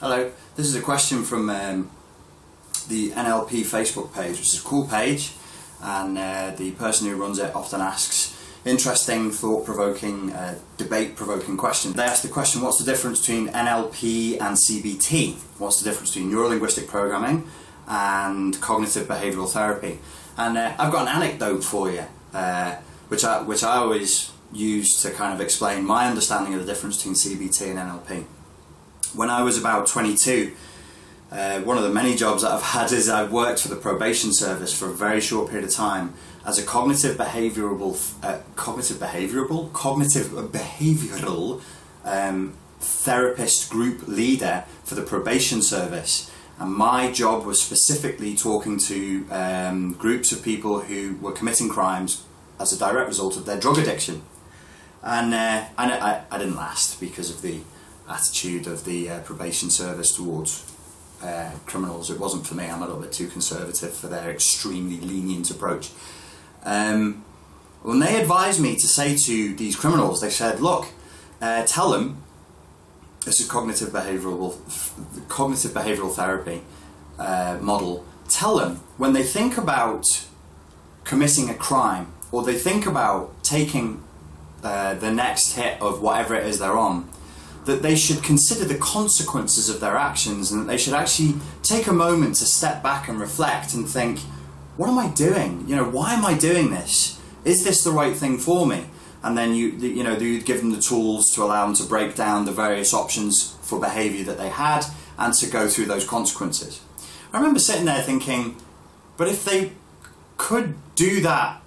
Hello, this is a question from um, the NLP Facebook page, which is a cool page, and uh, the person who runs it often asks interesting, thought-provoking, uh, debate-provoking questions. They ask the question, what's the difference between NLP and CBT? What's the difference between neurolinguistic programming and cognitive behavioural therapy? And uh, I've got an anecdote for you, uh, which I which I always use to kind of explain my understanding of the difference between CBT and NLP when I was about 22, uh, one of the many jobs that I've had is I've worked for the probation service for a very short period of time as a cognitive behavioural, uh, cognitive behavioural, cognitive behavioural um, therapist group leader for the probation service. And my job was specifically talking to um, groups of people who were committing crimes as a direct result of their drug addiction. And, uh, and I, I didn't last because of the attitude of the uh, probation service towards uh, criminals. It wasn't for me. I'm a little bit too conservative for their extremely lenient approach. Um, when they advised me to say to these criminals, they said, "Look, uh, tell them this is cognitive behavioural cognitive behavioural therapy uh, model. Tell them when they think about committing a crime or they think about taking uh, the next hit of whatever it is they're on." That they should consider the consequences of their actions and that they should actually take a moment to step back and reflect and think, what am I doing? You know, why am I doing this? Is this the right thing for me? And then you, you know, you give them the tools to allow them to break down the various options for behaviour that they had and to go through those consequences. I remember sitting there thinking, but if they could do that,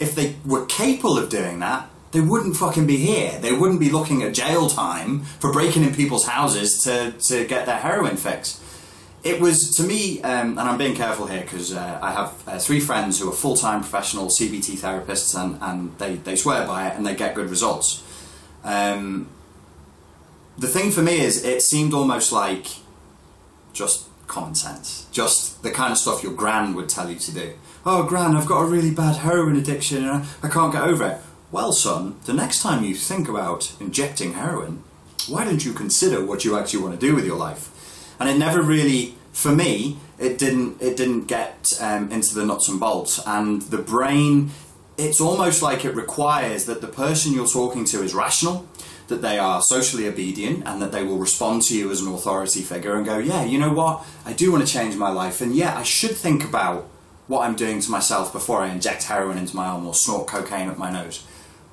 if they were capable of doing that, they wouldn't fucking be here. They wouldn't be looking at jail time for breaking in people's houses to, to get their heroin fix. It was, to me, um, and I'm being careful here because uh, I have uh, three friends who are full time professional CBT therapists and, and they, they swear by it and they get good results. Um, the thing for me is, it seemed almost like just common sense. Just the kind of stuff your gran would tell you to do. Oh, gran, I've got a really bad heroin addiction and I, I can't get over it. Well, son, the next time you think about injecting heroin, why don't you consider what you actually want to do with your life? And it never really, for me, it didn't. It didn't get um, into the nuts and bolts. And the brain, it's almost like it requires that the person you're talking to is rational, that they are socially obedient, and that they will respond to you as an authority figure and go, yeah, you know what, I do want to change my life, and yeah, I should think about what I'm doing to myself before I inject heroin into my arm or snort cocaine up my nose.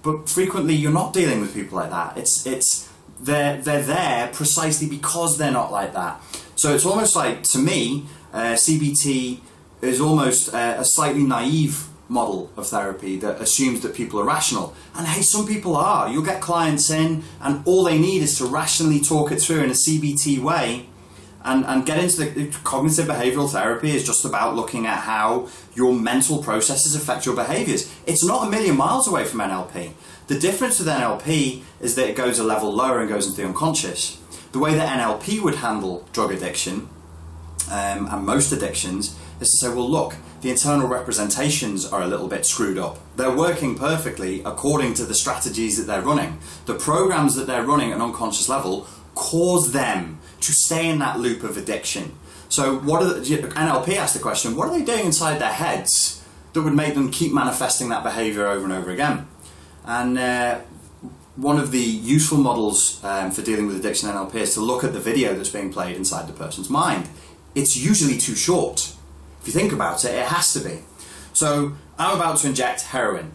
But frequently, you're not dealing with people like that. It's it's they're they're there precisely because they're not like that. So it's almost like to me, uh, CBT is almost uh, a slightly naive model of therapy that assumes that people are rational. And hey, some people are. You'll get clients in, and all they need is to rationally talk it through in a CBT way and, and get into the cognitive behavioral therapy is just about looking at how your mental processes affect your behaviors. It's not a million miles away from NLP. The difference with NLP is that it goes a level lower and goes into the unconscious. The way that NLP would handle drug addiction um, and most addictions is to say, well, look, the internal representations are a little bit screwed up. They're working perfectly according to the strategies that they're running. The programs that they're running at an unconscious level cause them to stay in that loop of addiction. So, what are the, NLP asked the question: What are they doing inside their heads that would make them keep manifesting that behaviour over and over again? And uh, one of the useful models um, for dealing with addiction NLP is to look at the video that's being played inside the person's mind. It's usually too short. If you think about it, it has to be. So, I'm about to inject heroin.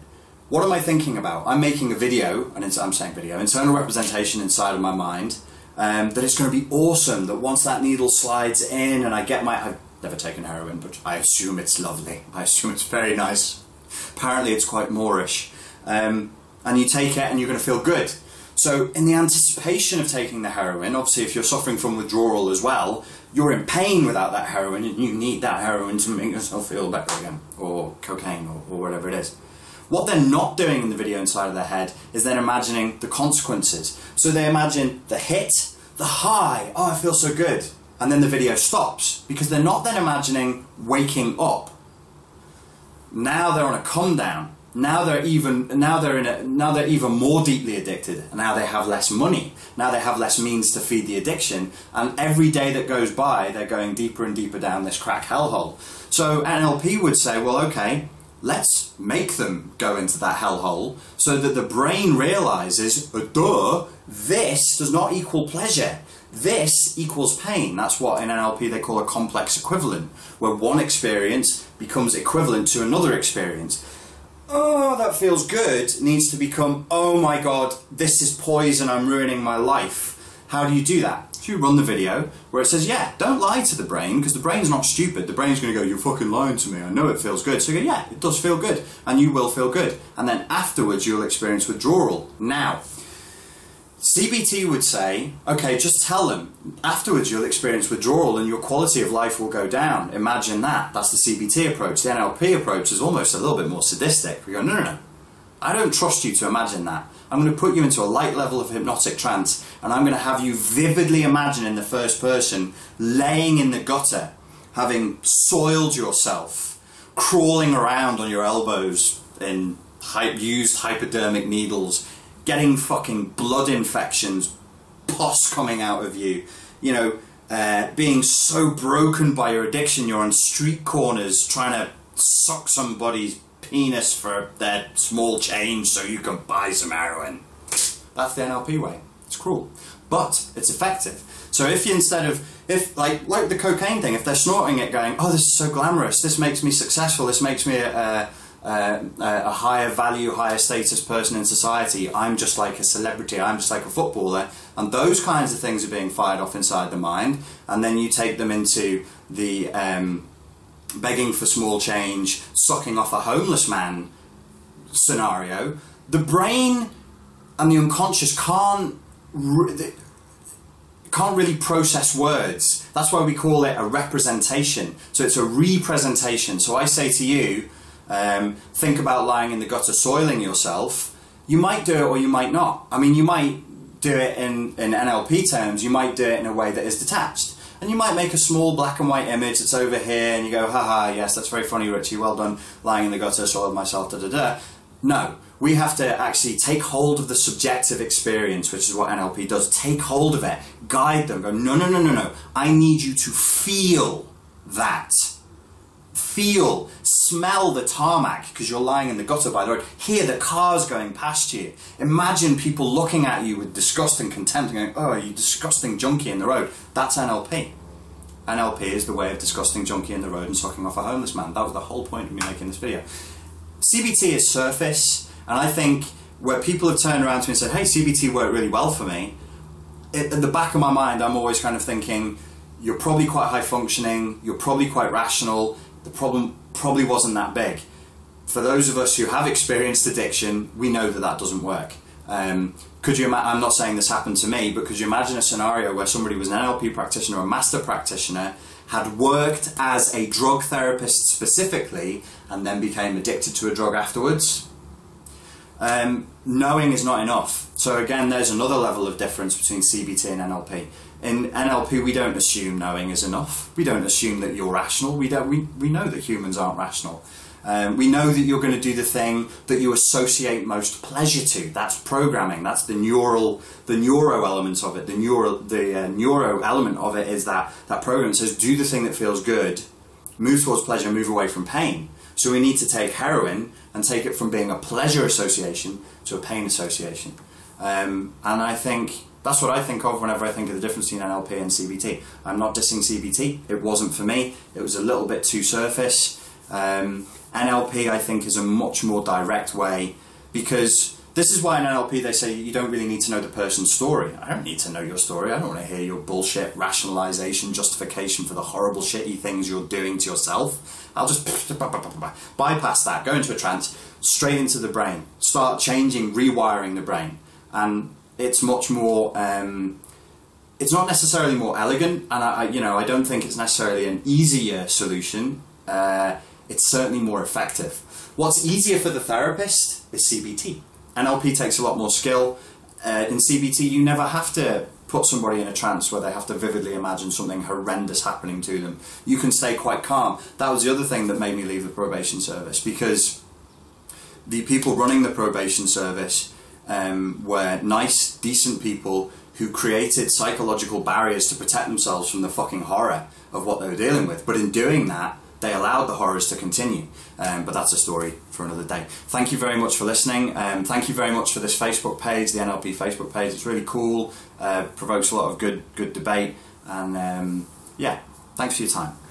What am I thinking about? I'm making a video, and I'm saying video, internal representation inside of my mind um, that it's going to be awesome. That once that needle slides in and I get my, I've never taken heroin, but I assume it's lovely. I assume it's very nice. Apparently, it's quite moreish. Um, and you take it and you're going to feel good. So, in the anticipation of taking the heroin, obviously, if you're suffering from withdrawal as well, you're in pain without that heroin and you need that heroin to make yourself feel better again, or cocaine, or, or whatever it is. What they're not doing in the video inside of their head is they're imagining the consequences. So they imagine the hit, the high, oh, I feel so good. And then the video stops because they're not then imagining waking up. Now they're on a come down. now they're even now they're in a, now they're even more deeply addicted. Now they have less money. Now they have less means to feed the addiction. And every day that goes by, they're going deeper and deeper down this crack hellhole. So NLP would say, well, okay, let's make them go into that hellhole so that the brain realizes, oh, duh, this does not equal pleasure. This equals pain. That's what in NLP they call a complex equivalent, where one experience becomes equivalent to another experience. Oh, that feels good needs to become, oh my god, this is poison, I'm ruining my life. How do you do that? You run the video where it says, yeah, don't lie to the brain because the brain's not stupid. The brain's going to go, you're fucking lying to me. I know it feels good. So you go, yeah, it does feel good. And you will feel good. And then afterwards, you'll experience withdrawal. Now, CBT would say, okay, just tell them. Afterwards, you'll experience withdrawal and your quality of life will go down. Imagine that. That's the CBT approach. The NLP approach is almost a little bit more sadistic. We go, no, no, no. I don't trust you to imagine that. I'm going to put you into a light level of hypnotic trance and I'm going to have you vividly imagine in the first person laying in the gutter, having soiled yourself, crawling around on your elbows in used hypodermic needles getting fucking blood infections, pus coming out of you, you know, uh, being so broken by your addiction, you're on street corners trying to suck somebody's penis for their small change so you can buy some heroin. That's the NLP way. It's cruel, but it's effective. So if you instead of if like like the cocaine thing, if they're snorting it, going, oh, this is so glamorous, this makes me successful, this makes me a, uh, a higher value, higher status person in society. I'm just like a celebrity. I'm just like a footballer. And those kinds of things are being fired off inside the mind. And then you take them into the um, begging for small change, sucking off a homeless man scenario. The brain and the unconscious can't. Re- can't really process words. That's why we call it a representation. So it's a representation. So I say to you, um, think about lying in the gutter soiling yourself, you might do it or you might not. I mean, you might do it in, in NLP terms, you might do it in a way that is detached. And you might make a small black and white image that's over here and you go, haha, yes, that's very funny, Richie, well done, lying in the gutter, soiled myself, da da da. No, we have to actually take hold of the subjective experience, which is what NLP does. Take hold of it, guide them, go, no, no, no, no, no. I need you to feel that feel, smell the tarmac because you're lying in the gutter by the road, hear the cars going past you. Imagine people looking at you with disgust and contempt and going, oh, you disgusting junkie in the road. That's NLP. NLP is the way of disgusting junkie in the road and sucking off a homeless man. That was the whole point of me making this video. CBT is surface, and I think where people have turned around to me and said, hey, CBT worked really well for me, it, at the back of my mind, I'm always kind of thinking, you're probably quite high functioning, you're probably quite rational, the problem probably wasn't that big. For those of us who have experienced addiction, we know that that doesn't work. Um, could you? I'm not saying this happened to me, but could you imagine a scenario where somebody was an NLP practitioner or a master practitioner, had worked as a drug therapist specifically, and then became addicted to a drug afterwards? Um, knowing is not enough. So again, there's another level of difference between CBT and NLP in NLP, we don't assume knowing is enough. We don't assume that you're rational. We don't. We, we know that humans aren't rational. Um, we know that you're going to do the thing that you associate most pleasure to. That's programming. That's the neural, the neuro element of it. The neural, the uh, neuro element of it is that that program says do the thing that feels good, move towards pleasure, move away from pain. So we need to take heroin and take it from being a pleasure association to a pain association. Um, and I think that's what I think of whenever I think of the difference between NLP and CBT. I'm not dissing CBT. It wasn't for me. It was a little bit too surface. Um, NLP, I think, is a much more direct way because this is why in NLP they say you don't really need to know the person's story. I don't need to know your story. I don't want to hear your bullshit rationalization, justification for the horrible, shitty things you're doing to yourself. I'll just bypass that, go into a trance, straight into the brain, start changing, rewiring the brain. And it's much more. Um, it's not necessarily more elegant, and I, I, you know, I don't think it's necessarily an easier solution. Uh, it's certainly more effective. What's easier for the therapist is CBT. NLP takes a lot more skill. Uh, in CBT, you never have to put somebody in a trance where they have to vividly imagine something horrendous happening to them. You can stay quite calm. That was the other thing that made me leave the probation service because the people running the probation service um, were nice, decent people who created psychological barriers to protect themselves from the fucking horror of what they were dealing with. But in doing that, they allowed the horrors to continue. Um, but that's a story for another day. Thank you very much for listening. Um, thank you very much for this Facebook page, the NLP Facebook page. It's really cool. Uh, provokes a lot of good good debate. And um, yeah, thanks for your time.